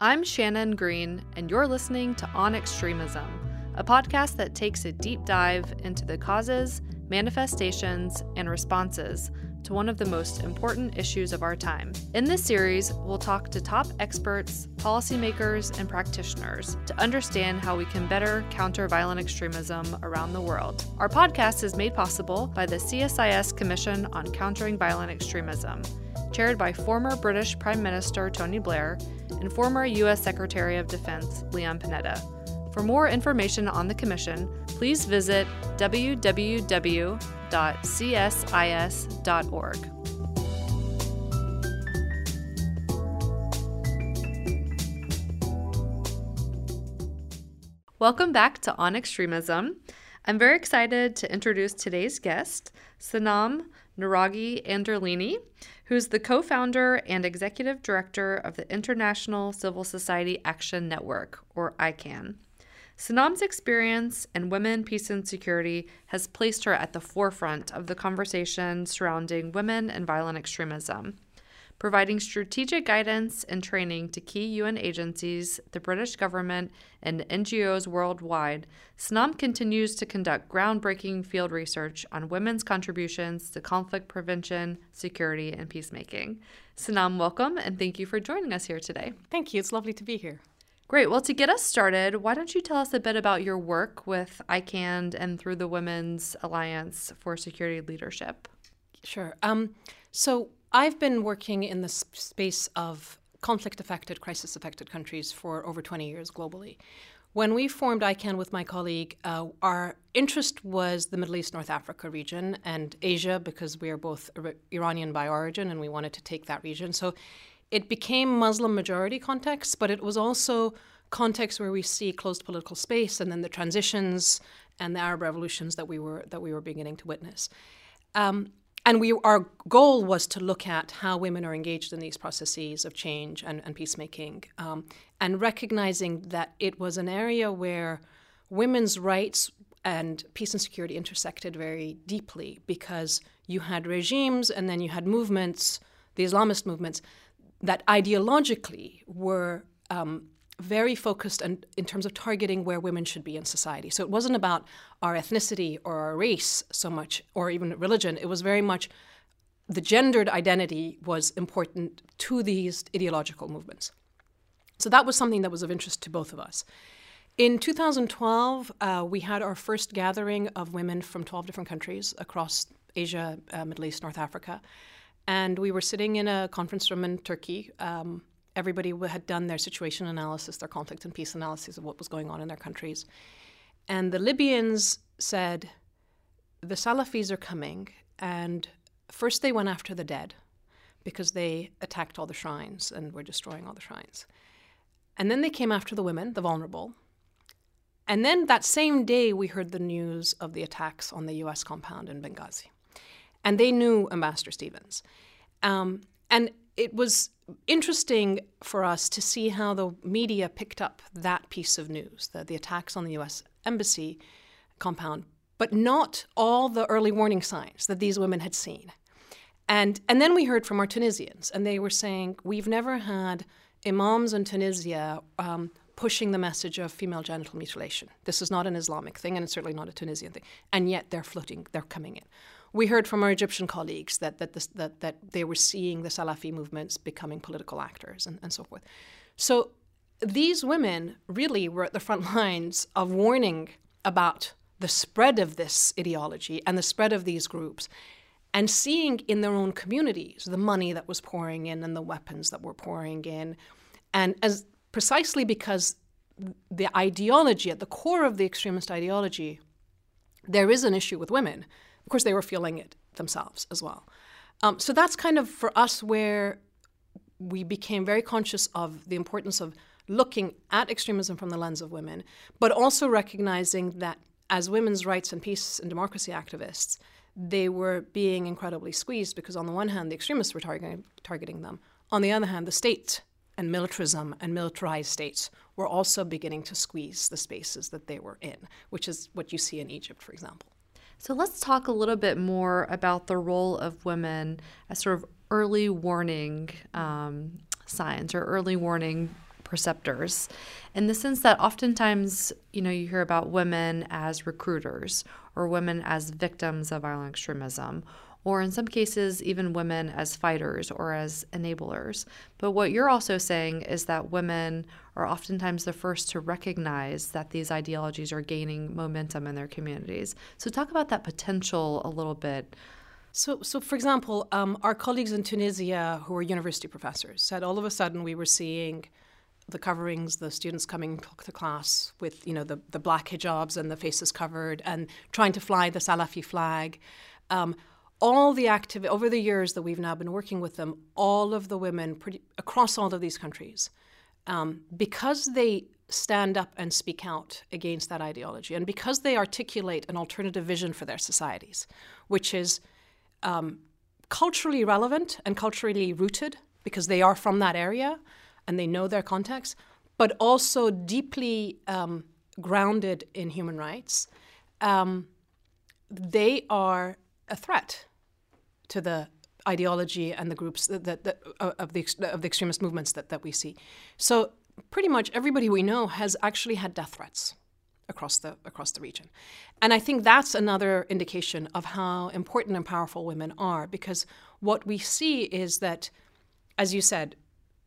I'm Shannon Green, and you're listening to On Extremism, a podcast that takes a deep dive into the causes, manifestations, and responses to one of the most important issues of our time. In this series, we'll talk to top experts, policymakers, and practitioners to understand how we can better counter violent extremism around the world. Our podcast is made possible by the CSIS Commission on Countering Violent Extremism chaired by former British Prime Minister Tony Blair and former U.S. Secretary of Defense Leon Panetta. For more information on the Commission, please visit www.csis.org. Welcome back to On Extremism. I'm very excited to introduce today's guest, Sanam Naraghi Anderlini, who's the co founder and executive director of the International Civil Society Action Network, or ICAN. Sanam's experience in women, peace, and security has placed her at the forefront of the conversation surrounding women and violent extremism providing strategic guidance and training to key UN agencies, the British government, and NGOs worldwide, Sanam continues to conduct groundbreaking field research on women's contributions to conflict prevention, security, and peacemaking. Sanam, welcome, and thank you for joining us here today. Thank you. It's lovely to be here. Great. Well, to get us started, why don't you tell us a bit about your work with ICAN and through the Women's Alliance for Security Leadership? Sure. Um, so, I've been working in the space of conflict affected, crisis affected countries for over 20 years globally. When we formed ICAN with my colleague, uh, our interest was the Middle East, North Africa region and Asia because we are both Iranian by origin and we wanted to take that region. So it became Muslim majority context, but it was also context where we see closed political space and then the transitions and the Arab revolutions that we were that we were beginning to witness. Um, and we, our goal was to look at how women are engaged in these processes of change and, and peacemaking, um, and recognizing that it was an area where women's rights and peace and security intersected very deeply because you had regimes and then you had movements, the Islamist movements, that ideologically were um, very focused in, in terms of targeting where women should be in society. So it wasn't about our ethnicity or our race so much, or even religion. It was very much the gendered identity was important to these ideological movements. So that was something that was of interest to both of us. In 2012, uh, we had our first gathering of women from 12 different countries across Asia, uh, Middle East, North Africa. And we were sitting in a conference room in Turkey. Um, everybody had done their situation analysis, their conflict and peace analysis of what was going on in their countries. And the Libyans said, the Salafis are coming. And first they went after the dead because they attacked all the shrines and were destroying all the shrines. And then they came after the women, the vulnerable. And then that same day, we heard the news of the attacks on the US compound in Benghazi. And they knew Ambassador Stevens. Um, and it was interesting for us to see how the media picked up that piece of news, the, the attacks on the US Embassy compound, but not all the early warning signs that these women had seen. And, and then we heard from our Tunisians, and they were saying, We've never had imams in Tunisia um, pushing the message of female genital mutilation. This is not an Islamic thing, and it's certainly not a Tunisian thing. And yet they're floating, they're coming in. We heard from our Egyptian colleagues that, that, this, that, that they were seeing the Salafi movements becoming political actors and, and so forth. So these women really were at the front lines of warning about the spread of this ideology and the spread of these groups and seeing in their own communities the money that was pouring in and the weapons that were pouring in and as precisely because the ideology at the core of the extremist ideology there is an issue with women of course, they were feeling it themselves as well. Um, so that's kind of for us where we became very conscious of the importance of looking at extremism from the lens of women, but also recognizing that as women's rights and peace and democracy activists, they were being incredibly squeezed because, on the one hand, the extremists were targeting, targeting them. On the other hand, the state and militarism and militarized states were also beginning to squeeze the spaces that they were in, which is what you see in Egypt, for example. So let's talk a little bit more about the role of women as sort of early warning um, signs or early warning preceptors in the sense that oftentimes, you know, you hear about women as recruiters or women as victims of violent extremism or in some cases, even women as fighters or as enablers. But what you're also saying is that women are oftentimes the first to recognize that these ideologies are gaining momentum in their communities. So, talk about that potential a little bit. So, so for example, um, our colleagues in Tunisia who are university professors said all of a sudden we were seeing the coverings, the students coming to class with you know the, the black hijabs and the faces covered and trying to fly the Salafi flag. Um, all the activity over the years that we've now been working with them, all of the women pretty, across all of these countries, um, because they stand up and speak out against that ideology, and because they articulate an alternative vision for their societies, which is um, culturally relevant and culturally rooted, because they are from that area and they know their context, but also deeply um, grounded in human rights. Um, they are a threat to the ideology and the groups that, that, that uh, of the of the extremist movements that, that we see. So pretty much everybody we know has actually had death threats across the across the region. And I think that's another indication of how important and powerful women are because what we see is that as you said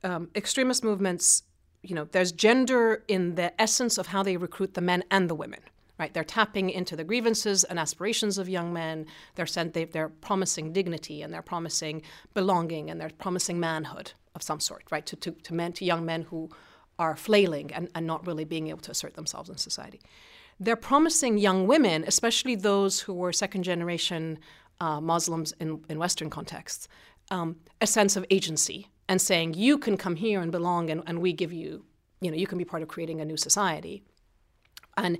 um, extremist movements you know there's gender in the essence of how they recruit the men and the women right? They're tapping into the grievances and aspirations of young men. They're sent, they, they're promising dignity and they're promising belonging and they're promising manhood of some sort, right? To, to, to men, to young men who are flailing and, and not really being able to assert themselves in society. They're promising young women, especially those who were second generation uh, Muslims in, in Western contexts, um, a sense of agency and saying, you can come here and belong and, and we give you, you know, you can be part of creating a new society. And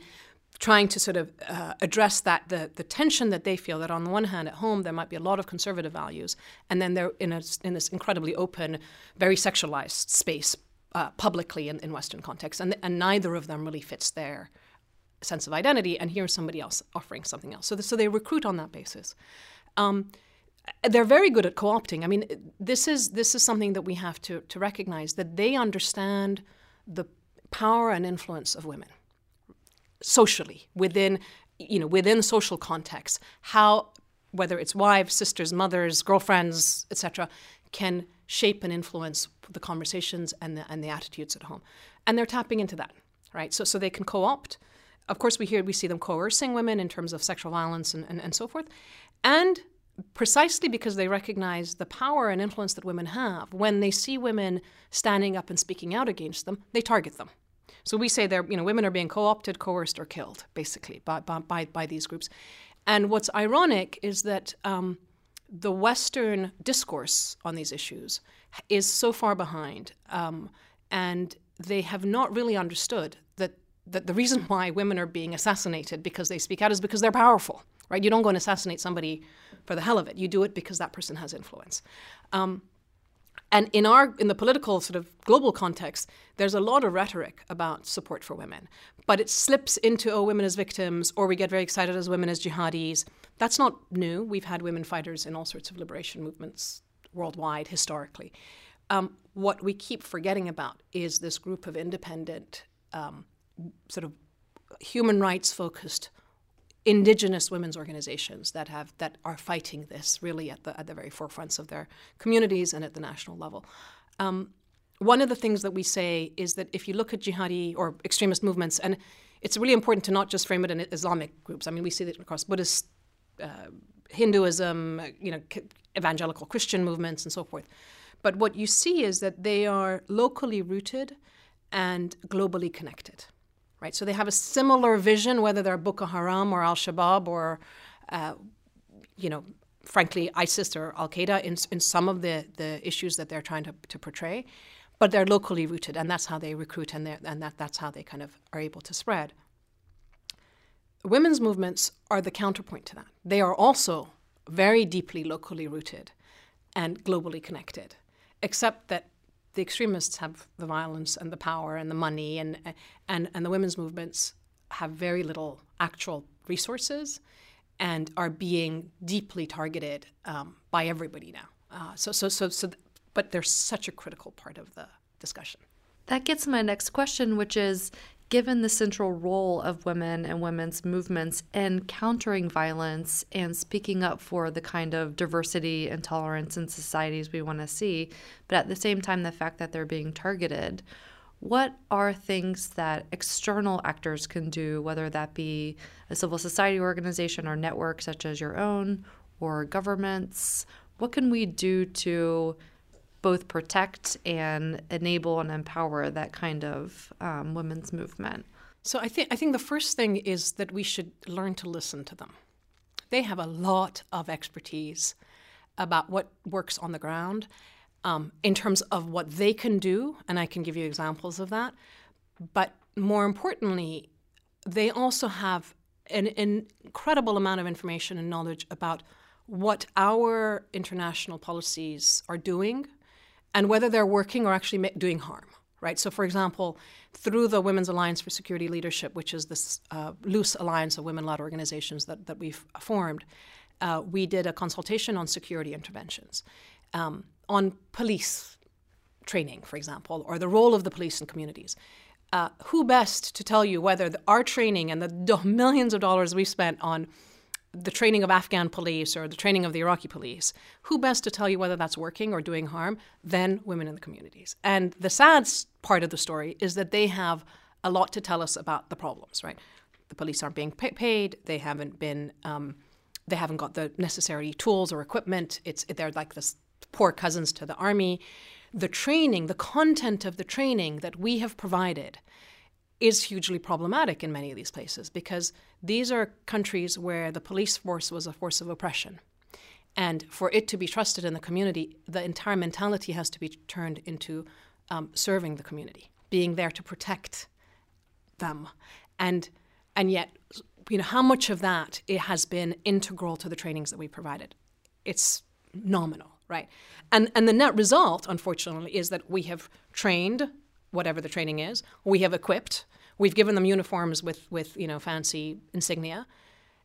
trying to sort of uh, address that the, the tension that they feel that on the one hand at home there might be a lot of conservative values and then they're in, a, in this incredibly open very sexualized space uh, publicly in, in western context and, and neither of them really fits their sense of identity and here's somebody else offering something else. So, the, so they recruit on that basis. Um, they're very good at co-opting. I mean this is this is something that we have to, to recognize that they understand the power and influence of women socially within you know within social contexts how whether it's wives sisters mothers girlfriends etc can shape and influence the conversations and the, and the attitudes at home. And they're tapping into that right? So so they can co-opt. Of course we hear we see them coercing women in terms of sexual violence and, and, and so forth. And precisely because they recognize the power and influence that women have when they see women standing up and speaking out against them they target them so we say they're, you know, women are being co-opted, coerced, or killed, basically, by, by, by these groups. And what's ironic is that um, the Western discourse on these issues is so far behind, um, and they have not really understood that, that the reason why women are being assassinated because they speak out is because they're powerful, right? You don't go and assassinate somebody for the hell of it. You do it because that person has influence. Um, and in our in the political sort of global context, there's a lot of rhetoric about support for women, but it slips into oh women as victims, or we get very excited as women as jihadis. That's not new. We've had women fighters in all sorts of liberation movements worldwide historically. Um, what we keep forgetting about is this group of independent, um, sort of human rights focused indigenous women's organizations that have that are fighting this really at the at the very forefronts of their communities and at the national level. Um, one of the things that we say is that if you look at jihadi or extremist movements, and it's really important to not just frame it in Islamic groups. I mean, we see it across Buddhist, uh, Hinduism, you know, evangelical Christian movements, and so forth. But what you see is that they are locally rooted and globally connected right? So they have a similar vision, whether they're Boko Haram or Al Shabaab or, uh, you know, frankly, ISIS or Al Qaeda in, in some of the, the issues that they're trying to, to portray. But they're locally rooted, and that's how they recruit, and, and that, that's how they kind of are able to spread. Women's movements are the counterpoint to that. They are also very deeply locally rooted and globally connected, except that the extremists have the violence and the power and the money, and and and the women's movements have very little actual resources, and are being deeply targeted um, by everybody now. Uh, so so so so, but they're such a critical part of the discussion. That gets my next question, which is given the central role of women and women's movements in countering violence and speaking up for the kind of diversity and tolerance in societies we want to see, but at the same time, the fact that they're being targeted, what are things that external actors can do, whether that be a civil society organization or network such as your own or governments? What can we do to both protect and enable and empower that kind of um, women's movement? So I think I think the first thing is that we should learn to listen to them. They have a lot of expertise about what works on the ground um, in terms of what they can do, and I can give you examples of that. But more importantly, they also have an, an incredible amount of information and knowledge about what our international policies are doing and whether they're working or actually doing harm, right? So, for example, through the Women's Alliance for Security Leadership, which is this uh, loose alliance of women led organizations that, that we've formed, uh, we did a consultation on security interventions, um, on police training, for example, or the role of the police in communities. Uh, who best to tell you whether the, our training and the millions of dollars we spent on the training of Afghan police or the training of the Iraqi police, who best to tell you whether that's working or doing harm than women in the communities? And the sad part of the story is that they have a lot to tell us about the problems, right? The police aren't being paid, they haven't been, um, they haven't got the necessary tools or equipment. It's they're like the poor cousins to the army. The training, the content of the training that we have provided is hugely problematic in many of these places because these are countries where the police force was a force of oppression. And for it to be trusted in the community, the entire mentality has to be turned into um, serving the community, being there to protect them. And, and yet, you know, how much of that it has been integral to the trainings that we provided? It's nominal, right? And, and the net result, unfortunately, is that we have trained whatever the training is. We have equipped. We've given them uniforms with, with you know, fancy insignia,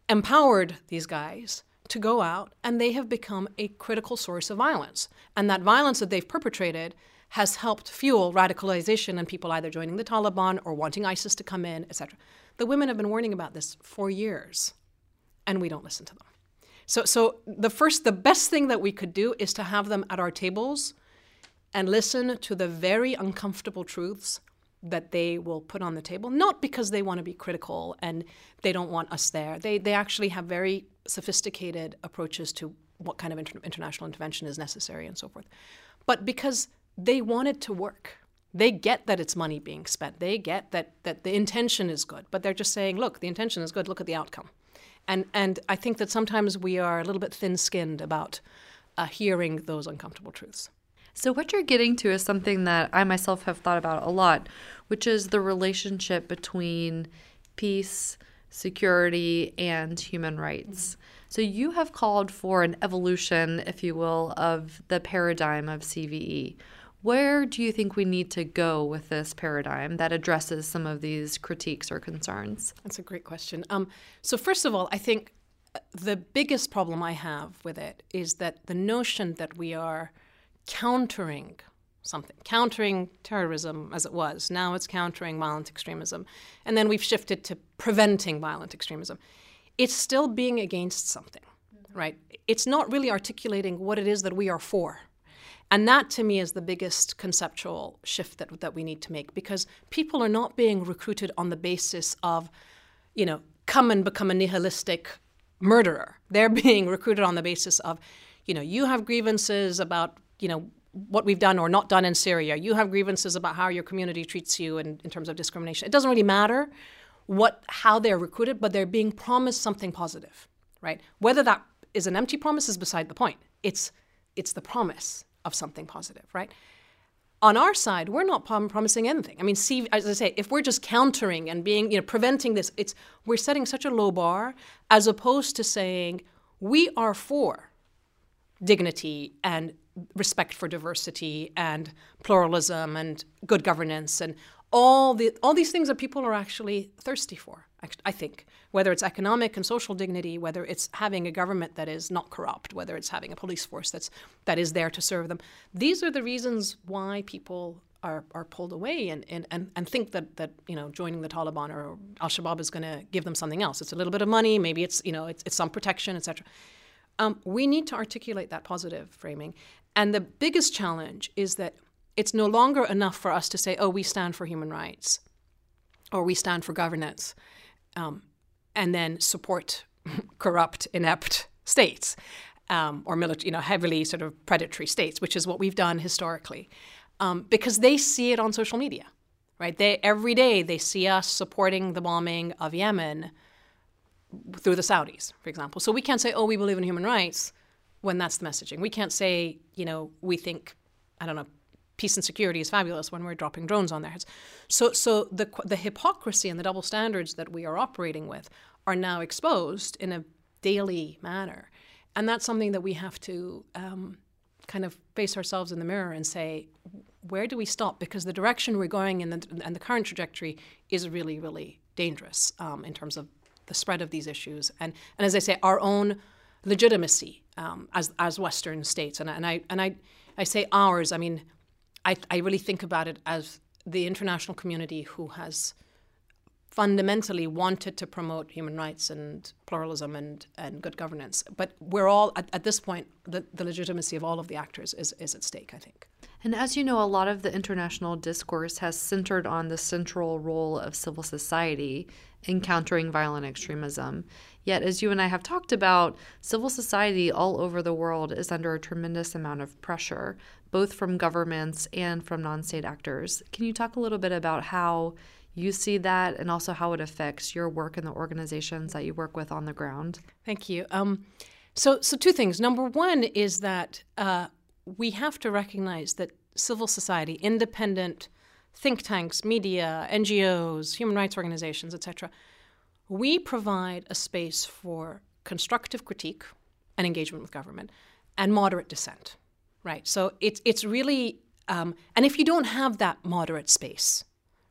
empowered these guys to go out, and they have become a critical source of violence. And that violence that they've perpetrated has helped fuel radicalization and people either joining the Taliban or wanting ISIS to come in, etc. The women have been warning about this for years, and we don't listen to them. So, so the first, the best thing that we could do is to have them at our tables and listen to the very uncomfortable truths that they will put on the table, not because they want to be critical and they don't want us there. They, they actually have very sophisticated approaches to what kind of inter- international intervention is necessary and so forth, but because they want it to work. They get that it's money being spent. They get that, that the intention is good, but they're just saying, look, the intention is good, look at the outcome. And, and I think that sometimes we are a little bit thin skinned about uh, hearing those uncomfortable truths. So, what you're getting to is something that I myself have thought about a lot, which is the relationship between peace, security, and human rights. So, you have called for an evolution, if you will, of the paradigm of CVE. Where do you think we need to go with this paradigm that addresses some of these critiques or concerns? That's a great question. Um, so, first of all, I think uh, the biggest problem I have with it is that the notion that we are countering something, countering terrorism as it was. Now it's countering violent extremism. And then we've shifted to preventing violent extremism. It's still being against something, mm-hmm. right? It's not really articulating what it is that we are for. And that to me is the biggest conceptual shift that, that we need to make because people are not being recruited on the basis of, you know, come and become a nihilistic murderer. They're being recruited on the basis of, you know, you have grievances about you know, what we've done or not done in Syria. You have grievances about how your community treats you in, in terms of discrimination. It doesn't really matter what how they're recruited, but they're being promised something positive, right? Whether that is an empty promise is beside the point. It's it's the promise of something positive, right? On our side, we're not prom- promising anything. I mean, see, as I say, if we're just countering and being, you know, preventing this, it's we're setting such a low bar as opposed to saying we are for dignity and respect for diversity and pluralism and good governance and all the all these things that people are actually thirsty for i think whether it's economic and social dignity whether it's having a government that is not corrupt whether it's having a police force that's that is there to serve them these are the reasons why people are, are pulled away and, and, and, and think that, that you know joining the Taliban or Al Shabaab is going to give them something else. It's a little bit of money, maybe it's you know it's, it's some protection, etc. Um, we need to articulate that positive framing, and the biggest challenge is that it's no longer enough for us to say, "Oh, we stand for human rights," or "We stand for governance," um, and then support corrupt, inept states um, or you know, heavily sort of predatory states, which is what we've done historically, um, because they see it on social media, right? They every day they see us supporting the bombing of Yemen through the Saudis, for example. So we can't say, "Oh, we believe in human rights," when that's the messaging. We can't say, you know, we think, I don't know, peace and security is fabulous when we're dropping drones on their heads. So, so the the hypocrisy and the double standards that we are operating with are now exposed in a daily manner. And that's something that we have to um, kind of face ourselves in the mirror and say, where do we stop? Because the direction we're going in the, and the current trajectory is really, really dangerous um, in terms of the spread of these issues. And, and as I say, our own legitimacy um, as, as Western states. And, and, I, and I, I say ours, I mean, I, I really think about it as the international community who has fundamentally wanted to promote human rights and pluralism and, and good governance. But we're all, at, at this point, the, the legitimacy of all of the actors is, is at stake, I think. And as you know, a lot of the international discourse has centered on the central role of civil society in countering violent extremism. Yet, as you and I have talked about, civil society all over the world is under a tremendous amount of pressure, both from governments and from non state actors. Can you talk a little bit about how you see that and also how it affects your work and the organizations that you work with on the ground? Thank you. Um, so, so two things. Number one is that uh, we have to recognize that civil society, independent think tanks, media, NGOs, human rights organizations, etc., we provide a space for constructive critique and engagement with government and moderate dissent. Right. So it's it's really, um, and if you don't have that moderate space,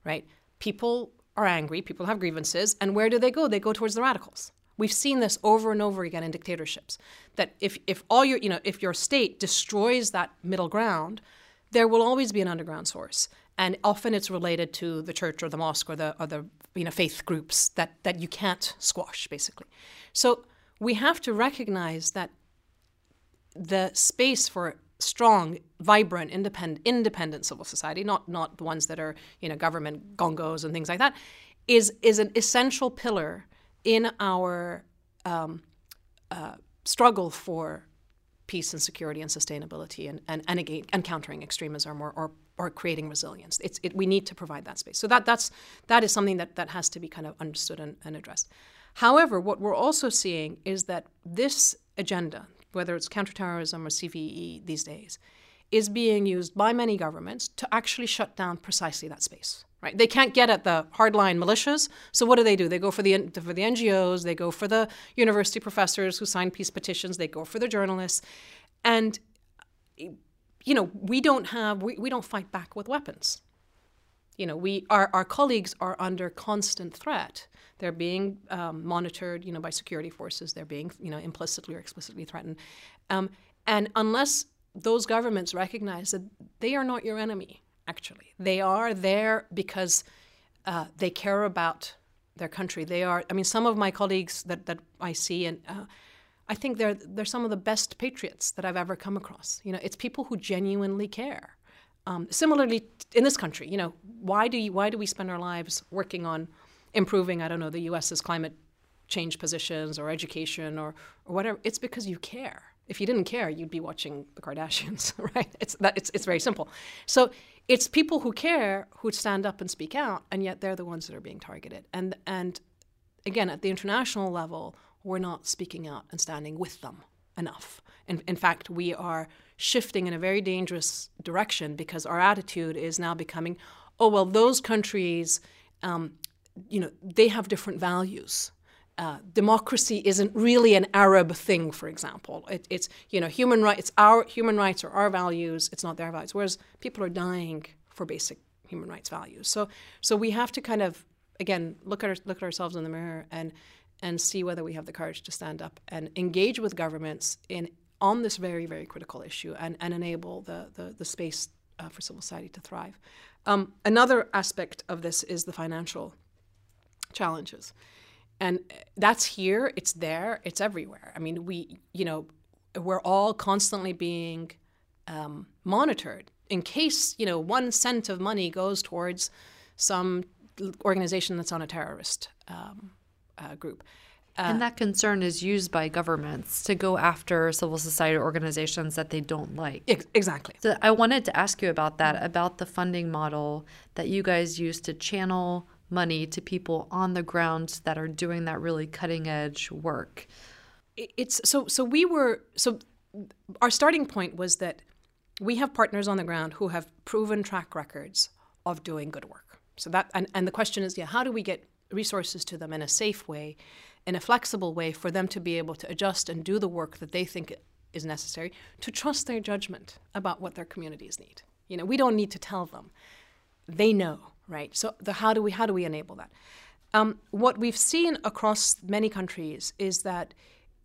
right, people are angry, people have grievances, and where do they go? They go towards the radicals. We've seen this over and over again in dictatorships. That if, if all your you know if your state destroys that middle ground, there will always be an underground source, and often it's related to the church or the mosque or the or the you know faith groups that that you can't squash basically. So we have to recognize that the space for strong, vibrant, independent, independent civil society, not not the ones that are you know government gongos and things like that, is is an essential pillar in our um, uh, struggle for peace and security and sustainability and and and, again, countering extremism or, or or creating resilience. It's it, we need to provide that space. So that that's that is something that that has to be kind of understood and, and addressed. However, what we're also seeing is that this agenda, whether it's counterterrorism or CVE these days, is being used by many governments to actually shut down precisely that space. Right? They can't get at the hardline militias, so what do they do? They go for the for the NGOs, they go for the university professors who sign peace petitions, they go for the journalists, and you know we don't have we, we don't fight back with weapons. You know, we our, our colleagues are under constant threat they're being um, monitored, you know, by security forces. They're being, you know, implicitly or explicitly threatened. Um, and unless those governments recognize that they are not your enemy, actually, they are there because uh, they care about their country. They are. I mean, some of my colleagues that that I see and. Uh, I think they're they're some of the best patriots that I've ever come across. You know, it's people who genuinely care. Um, similarly, in this country, you know, why do you, why do we spend our lives working on improving, I don't know, the U.S.'s climate change positions or education or, or whatever. It's because you care. If you didn't care, you'd be watching the Kardashians, right? It's that it's it's very simple. So it's people who care who stand up and speak out, and yet they're the ones that are being targeted. And and again, at the international level, we're not speaking out and standing with them enough. In, in fact, we are shifting in a very dangerous direction because our attitude is now becoming, oh well, those countries um, you know, they have different values. Uh, democracy isn't really an Arab thing, for example. It, it's you know human rights. It's our human rights are our values. It's not their values. Whereas people are dying for basic human rights values. So so we have to kind of again look at our, look at ourselves in the mirror and and see whether we have the courage to stand up and engage with governments in on this very very critical issue and, and enable the, the the space uh, for civil society to thrive. Um, another aspect of this is the financial challenges. And that's here, it's there, it's everywhere. I mean, we, you know, we're all constantly being um, monitored in case, you know, one cent of money goes towards some organization that's on a terrorist um, uh, group. Uh, and that concern is used by governments to go after civil society organizations that they don't like. Ex- exactly. So I wanted to ask you about that, about the funding model that you guys use to channel money to people on the ground that are doing that really cutting edge work. It's so so we were so our starting point was that we have partners on the ground who have proven track records of doing good work. So that and, and the question is, yeah, how do we get resources to them in a safe way in a flexible way for them to be able to adjust and do the work that they think is necessary to trust their judgment about what their communities need. You know, we don't need to tell them. They know, right? So the how do we how do we enable that? Um, what we've seen across many countries is that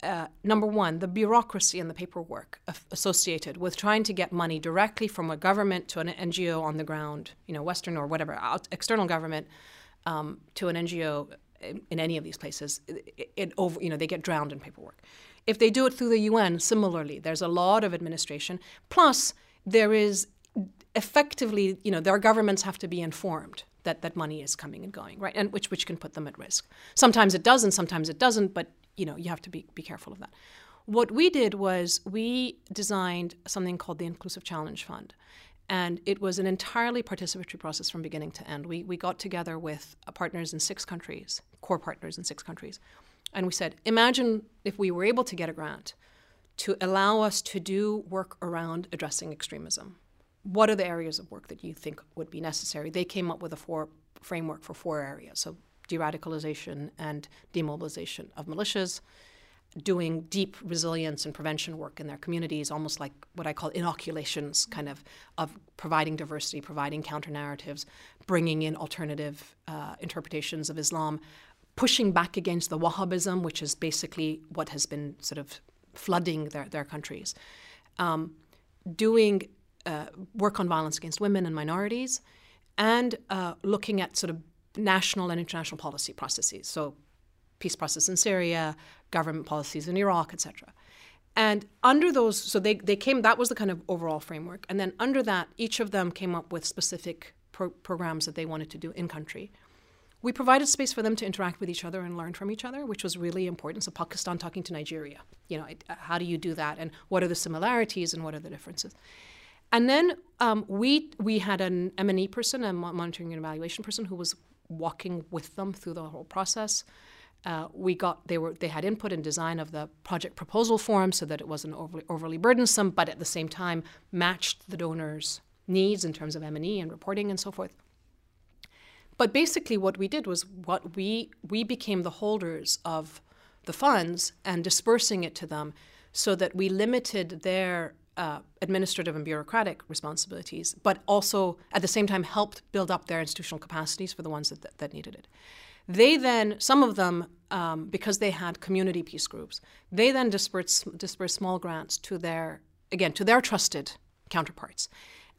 uh, number one, the bureaucracy and the paperwork associated with trying to get money directly from a government to an NGO on the ground, you know, Western or whatever, out, external government um, to an NGO in any of these places, it, it, over, you know, they get drowned in paperwork. If they do it through the UN, similarly, there's a lot of administration. Plus, there is effectively, you know, their governments have to be informed that that money is coming and going, right? And which which can put them at risk. Sometimes it doesn't, sometimes it doesn't, but you know, you have to be be careful of that. What we did was we designed something called the Inclusive Challenge Fund. And it was an entirely participatory process from beginning to end. We, we got together with partners in six countries, core partners in six countries, and we said, imagine if we were able to get a grant to allow us to do work around addressing extremism. What are the areas of work that you think would be necessary? They came up with a four framework for four areas. So de-radicalization and demobilization of militias, doing deep resilience and prevention work in their communities, almost like what I call inoculations, kind of of providing diversity, providing counter narratives, bringing in alternative uh, interpretations of Islam, pushing back against the Wahhabism, which is basically what has been sort of flooding their, their countries, um, doing uh, work on violence against women and minorities, and uh, looking at sort of national and international policy processes. So peace process in Syria, government policies in Iraq, etc. And under those, so they, they came, that was the kind of overall framework. And then under that, each of them came up with specific pro- programs that they wanted to do in country. We provided space for them to interact with each other and learn from each other, which was really important. So Pakistan talking to Nigeria, you know, how do you do that, and what are the similarities and what are the differences? And then um, we we had an M&E person, a monitoring and evaluation person, who was walking with them through the whole process. Uh, we got they were they had input in design of the project proposal form so that it wasn't overly, overly burdensome, but at the same time matched the donors' needs in terms of M and E and reporting and so forth. But basically, what we did was what we we became the holders of the funds and dispersing it to them, so that we limited their uh, administrative and bureaucratic responsibilities, but also at the same time helped build up their institutional capacities for the ones that, that, that needed it. They then, some of them, um, because they had community peace groups, they then dispersed, dispersed small grants to their, again, to their trusted counterparts.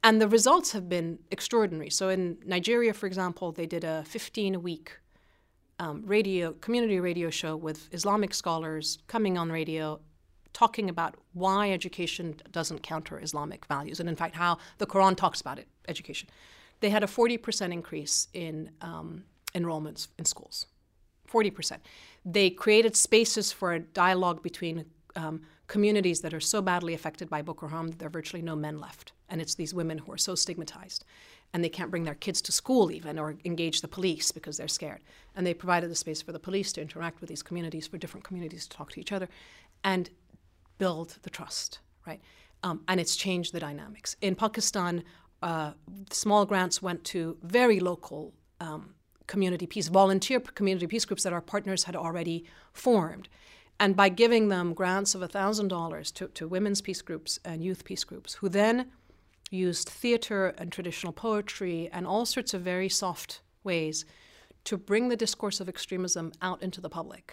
And the results have been extraordinary. So in Nigeria, for example, they did a 15 week um, radio, community radio show with Islamic scholars coming on radio talking about why education doesn't counter Islamic values, and in fact, how the Quran talks about it, education. They had a 40% increase in um, enrollments in schools 40%. They created spaces for a dialogue between um, communities that are so badly affected by Boko Haram that there are virtually no men left. And it's these women who are so stigmatized. And they can't bring their kids to school even or engage the police because they're scared. And they provided the space for the police to interact with these communities, for different communities to talk to each other and build the trust, right? Um, and it's changed the dynamics. In Pakistan, uh, small grants went to very local um, community peace, volunteer community peace groups that our partners had already formed. And by giving them grants of $1,000 to, to women's peace groups and youth peace groups, who then used theater and traditional poetry and all sorts of very soft ways to bring the discourse of extremism out into the public,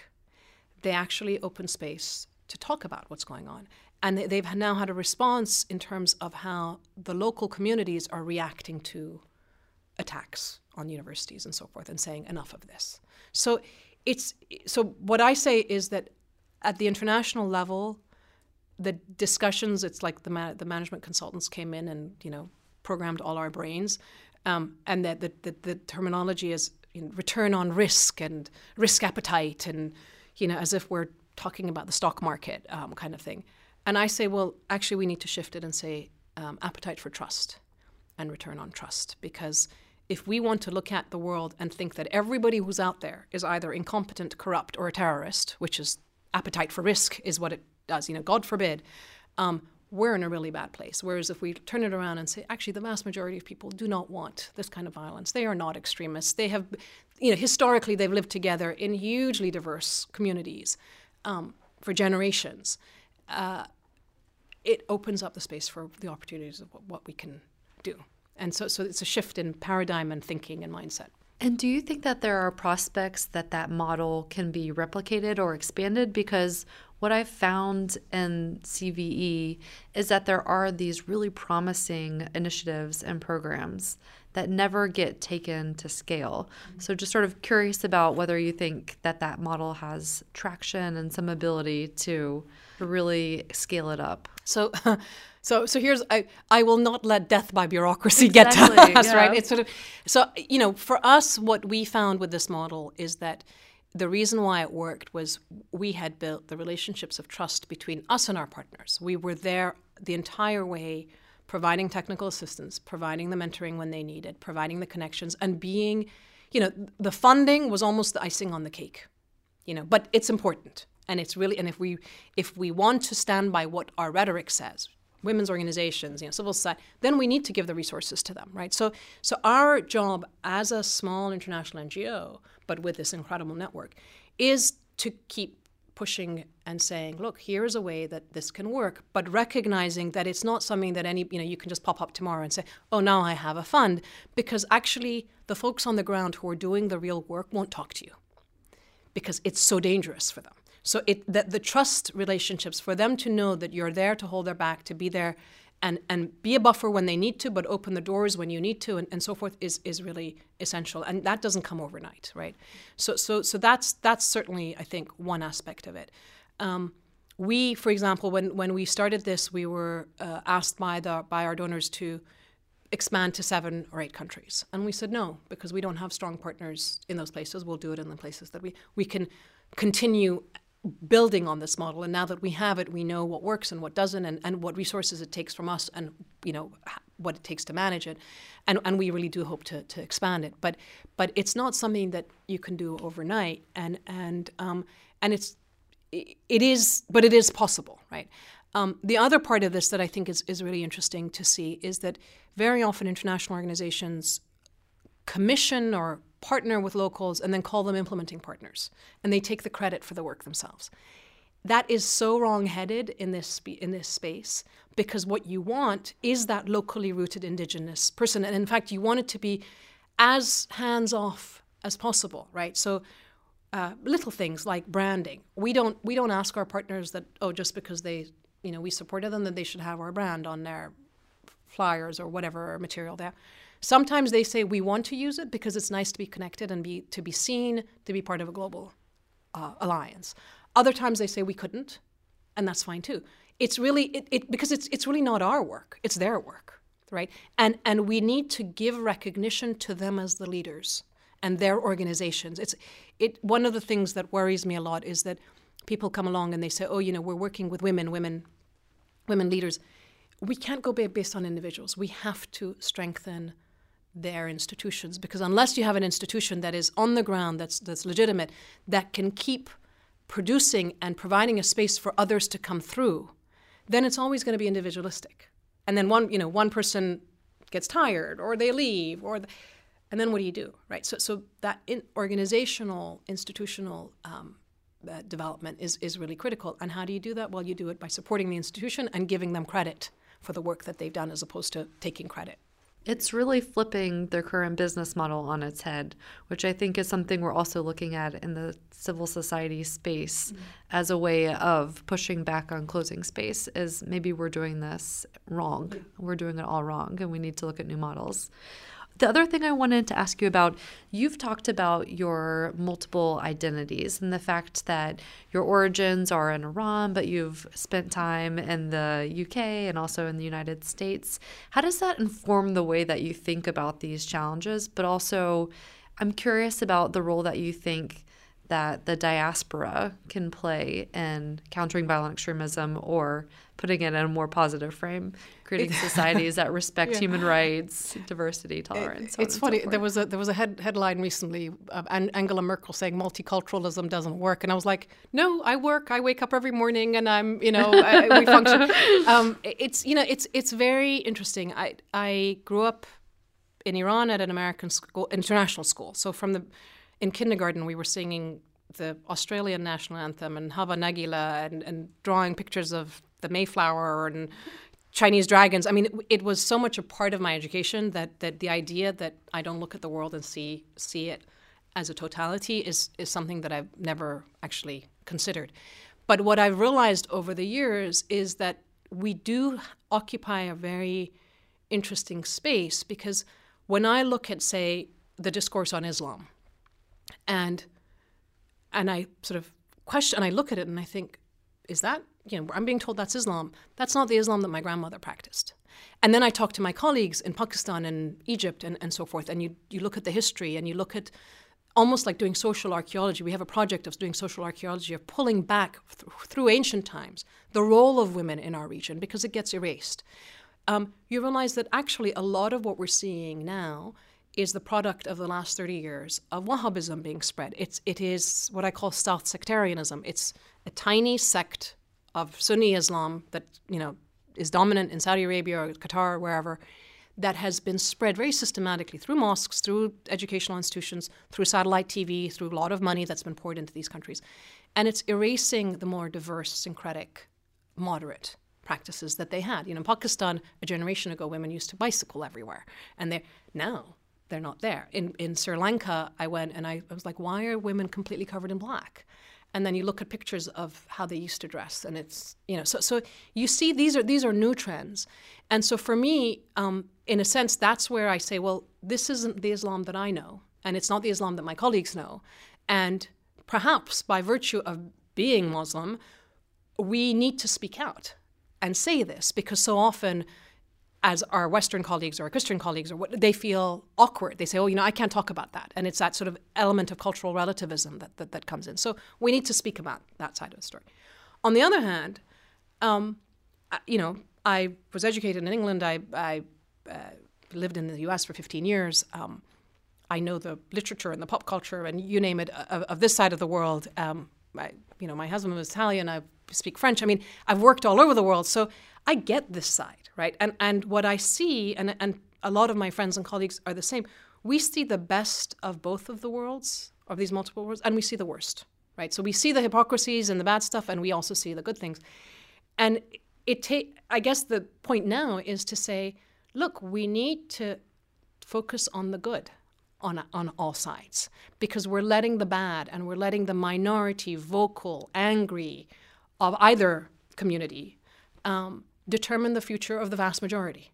they actually opened space to talk about what's going on. and they've now had a response in terms of how the local communities are reacting to attacks on universities and so forth and saying enough of this. So it's so what I say is that at the international level, the discussions it's like the ma- the management consultants came in and you know programmed all our brains, um, and that the, the, the, terminology is you know, return on risk and risk appetite and you know as if we're talking about the stock market um, kind of thing. And I say, well, actually, we need to shift it and say um, appetite for trust and return on trust because if we want to look at the world and think that everybody who's out there is either incompetent, corrupt, or a terrorist, which is appetite for risk, is what it does, you know, God forbid, um, we're in a really bad place. Whereas if we turn it around and say, actually, the vast majority of people do not want this kind of violence. They are not extremists. They have, you know, historically they've lived together in hugely diverse communities um, for generations. Uh, it opens up the space for the opportunities of what we can do. And so, so it's a shift in paradigm and thinking and mindset. And do you think that there are prospects that that model can be replicated or expanded? Because what I've found in CVE is that there are these really promising initiatives and programs that never get taken to scale. So, just sort of curious about whether you think that that model has traction and some ability to really scale it up. So, So, so here's I, I will not let death by bureaucracy exactly, get to us, yeah. right? It's sort of so you know for us, what we found with this model is that the reason why it worked was we had built the relationships of trust between us and our partners. We were there the entire way, providing technical assistance, providing the mentoring when they needed, providing the connections, and being, you know, the funding was almost the icing on the cake, you know. But it's important, and it's really, and if we if we want to stand by what our rhetoric says, women's organizations, you know, civil society, then we need to give the resources to them, right? So, so our job as a small international NGO, but with this incredible network, is to keep pushing and saying, look, here's a way that this can work, but recognizing that it's not something that any, you know, you can just pop up tomorrow and say, oh, now I have a fund, because actually the folks on the ground who are doing the real work won't talk to you because it's so dangerous for them. So it that the trust relationships for them to know that you're there to hold their back, to be there and and be a buffer when they need to, but open the doors when you need to, and, and so forth is is really essential. And that doesn't come overnight, right? So so so that's that's certainly I think one aspect of it. Um, we, for example, when when we started this, we were uh, asked by the by our donors to expand to seven or eight countries, and we said no because we don't have strong partners in those places. We'll do it in the places that we we can continue building on this model and now that we have it we know what works and what doesn't and, and what resources it takes from us and you know what it takes to manage it and, and we really do hope to, to expand it. But but it's not something that you can do overnight and and um, and it's it is but it is possible right? Um, the other part of this that I think is, is really interesting to see is that very often international organizations commission or partner with locals and then call them implementing partners. And they take the credit for the work themselves. That is so wrong-headed in this in this space because what you want is that locally rooted indigenous person. And in fact you want it to be as hands off as possible right? So uh, little things like branding. We don't we don't ask our partners that oh just because they you know we supported them that they should have our brand on their flyers or whatever material there Sometimes they say we want to use it because it's nice to be connected and be to be seen to be part of a global uh, alliance. Other times they say we couldn't, and that's fine too. It's really it, it because it's it's really not our work; it's their work, right? And and we need to give recognition to them as the leaders and their organizations. It's it one of the things that worries me a lot is that people come along and they say, "Oh, you know, we're working with women, women, women leaders." We can't go based on individuals. We have to strengthen their institutions because unless you have an institution that is on the ground that's that's legitimate that can keep producing and providing a space for others to come through then it's always going to be individualistic. And then one you know one person gets tired or they leave or and then what do you do right? So so that in organizational institutional um, uh, development is is really critical. And how do you do that? Well you do it by supporting the institution and giving them credit for the work that they've done as opposed to taking credit It's really flipping their current business model on its head, which I think is something we're also looking at in the civil society space mm-hmm. as a way of pushing back on closing space. Is maybe we're doing this wrong. We're doing it all wrong, and we need to look at new models. The other thing I wanted to ask you about you've talked about your multiple identities and the fact that your origins are in Iran, but you've spent time in the UK and also in the United States. How does that inform the way that you think about these challenges? But also, I'm curious about the role that you think that the diaspora can play in countering violent extremism or putting it in a more positive frame, creating societies that respect yeah. human rights, diversity, tolerance. It, it's funny. So there was a there was a head, headline recently of Angela Merkel saying multiculturalism doesn't work, and I was like, no, I work. I wake up every morning, and I'm you know I, we function. Um, it's you know it's it's very interesting. I I grew up in Iran at an American school, international school. So from the in kindergarten, we were singing the Australian national anthem and Hava Nagila and, and drawing pictures of the Mayflower and Chinese dragons. I mean, it, it, was so much a part of my education that that the idea that I don't look at the world and see see it as a totality is is something that I've never actually considered. But what I've realized over the years is that we do occupy a very interesting space because when I look at, say, the discourse on Islam, and and I sort of question and I look at it and I think, is that you know I'm being told that's Islam. That's not the Islam that my grandmother practiced. And then I talk to my colleagues in Pakistan and Egypt and, and so forth, and you you look at the history and you look at almost like doing social archaeology. We have a project of doing social archaeology of pulling back th- through ancient times the role of women in our region because it gets erased. Um, you realize that actually a lot of what we're seeing now is the product of the last 30 years of Wahhabism being spread. It's, it is what I call stealth sectarianism. It's a tiny sect of Sunni Islam that, you know, is dominant in Saudi Arabia or Qatar or wherever that has been spread very systematically through mosques, through educational institutions, through satellite TV, through a lot of money that's been poured into these countries. And it's erasing the more diverse, syncretic, moderate practices that they had. You know, in Pakistan, a generation ago, women used to bicycle everywhere. And they now they're not there. In in Sri Lanka, I went and I, I was like, why are women completely covered in black? And then you look at pictures of how they used to dress, and it's you know so so you see these are these are new trends, and so for me, um, in a sense, that's where I say, well, this isn't the Islam that I know, and it's not the Islam that my colleagues know, and perhaps by virtue of being Muslim, we need to speak out and say this because so often as our Western colleagues or our Christian colleagues or what they feel awkward. They say, "Oh, you know, I can't talk about that," and it's that sort of element of cultural relativism that that, that comes in. So we need to speak about that side of the story. On the other hand, um, you know, I was educated in England. I, I uh, lived in the U.S. for 15 years. Um, I know the literature and the pop culture and you name it of, of this side of the world. Um, I, you know, my husband was Italian. I speak French. I mean, I've worked all over the world, so I get this side, right? And and what I see, and and a lot of my friends and colleagues are the same. We see the best of both of the worlds, of these multiple worlds, and we see the worst, right? So we see the hypocrisies and the bad stuff, and we also see the good things. And it take, I guess, the point now is to say, look, we need to focus on the good on, on all sides because we're letting the bad and we're letting the minority, vocal, angry of either community um, determine the future of the vast majority.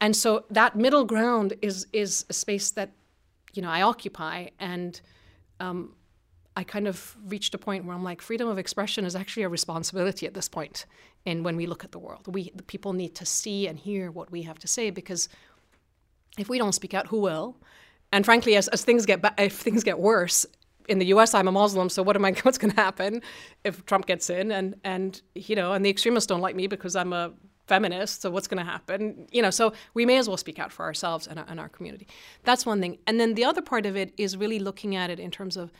And so that middle ground is is a space that you know I occupy, and um, I kind of reached a point where I'm like, freedom of expression is actually a responsibility at this point. And when we look at the world, we the people need to see and hear what we have to say because if we don't speak out, who will? And frankly, as, as things get ba- if things get worse, in the U.S., I'm a Muslim, so what am I? What's going to happen if Trump gets in? And and you know, and the extremists don't like me because I'm a feminist. So what's going to happen? You know, so we may as well speak out for ourselves and our, and our community. That's one thing. And then the other part of it is really looking at it in terms of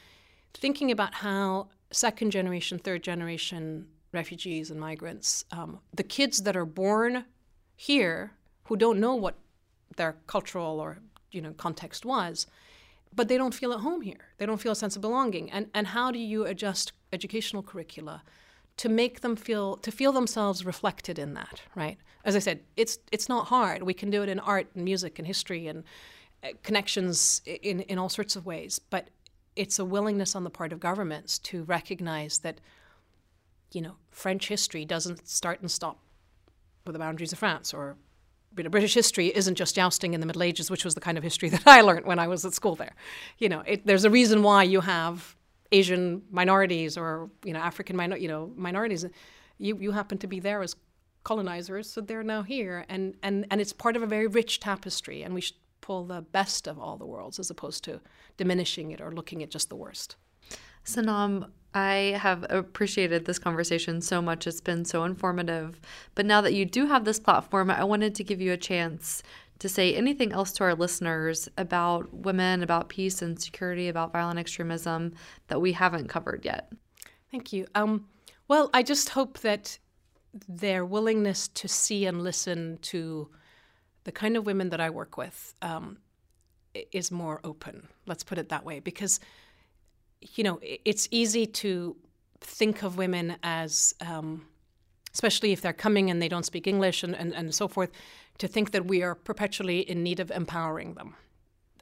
thinking about how second generation, third generation refugees and migrants, um, the kids that are born here who don't know what their cultural or you know context was but they don't feel at home here. They don't feel a sense of belonging. And, and how do you adjust educational curricula to make them feel to feel themselves reflected in that right as i said it's it's not hard we can do it in art and music and history and uh, connections in in all sorts of ways but it's a willingness on the part of governments to recognize that you know french history doesn't start and stop with the boundaries of france or you know, British history isn't just jousting in the Middle Ages, which was the kind of history that I learned when I was at school there. You know, it, there's a reason why you have Asian minorities or you know African minor, you know minorities. You you happen to be there as colonizers, so they're now here, and and and it's part of a very rich tapestry, and we should pull the best of all the worlds as opposed to diminishing it or looking at just the worst. Sanam, I have appreciated this conversation so much. It's been so informative. But now that you do have this platform, I wanted to give you a chance to say anything else to our listeners about women, about peace and security, about violent extremism that we haven't covered yet. Thank you. Um, well, I just hope that their willingness to see and listen to the kind of women that I work with um, is more open. Let's put it that way, because you know it's easy to think of women as um, especially if they're coming and they don't speak English and, and, and so forth, to think that we are perpetually in need of empowering them.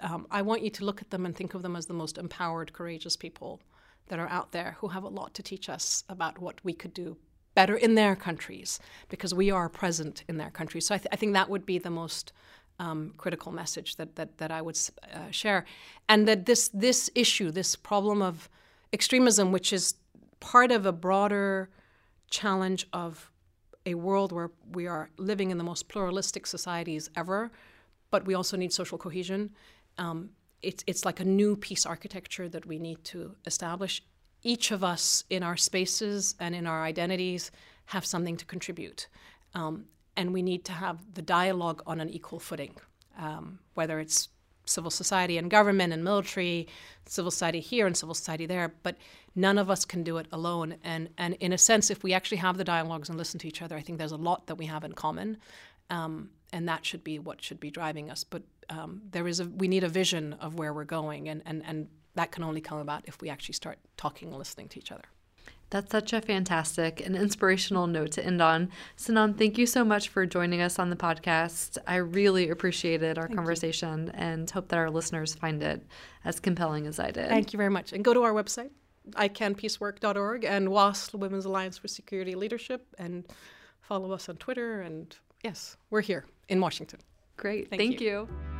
Um, I want you to look at them and think of them as the most empowered, courageous people that are out there who have a lot to teach us about what we could do better in their countries because we are present in their countries. So I, th- I think that would be the most um, critical message that, that, that I would uh, share. And that this, this issue, this problem of extremism, which is part of a broader challenge of a world where we are living in the most pluralistic societies ever, but we also need social cohesion. Um, it's, it's like a new peace architecture that we need to establish. Each of us in our spaces and in our identities have something to contribute. Um, and we need to have the dialogue on an equal footing, um, whether it's civil society and government and military, civil society here and civil society there, but none of us can do it alone. And, and in a sense, if we actually have the dialogues and listen to each other, I think there's a lot that we have in common. Um, and that should be what should be driving us. But um, there is a, we need a vision of where we're going, and, and, and that can only come about if we actually start talking and listening to each other. That's such a fantastic and inspirational note to end on. Sanam, thank you so much for joining us on the podcast. I really appreciated our thank conversation you. and hope that our listeners find it as compelling as I did. Thank you very much. And go to our website, icanpeacework.org, and WASL, Women's Alliance for Security Leadership, and follow us on Twitter. And yes, we're here in Washington. Great. Thank, thank you. you.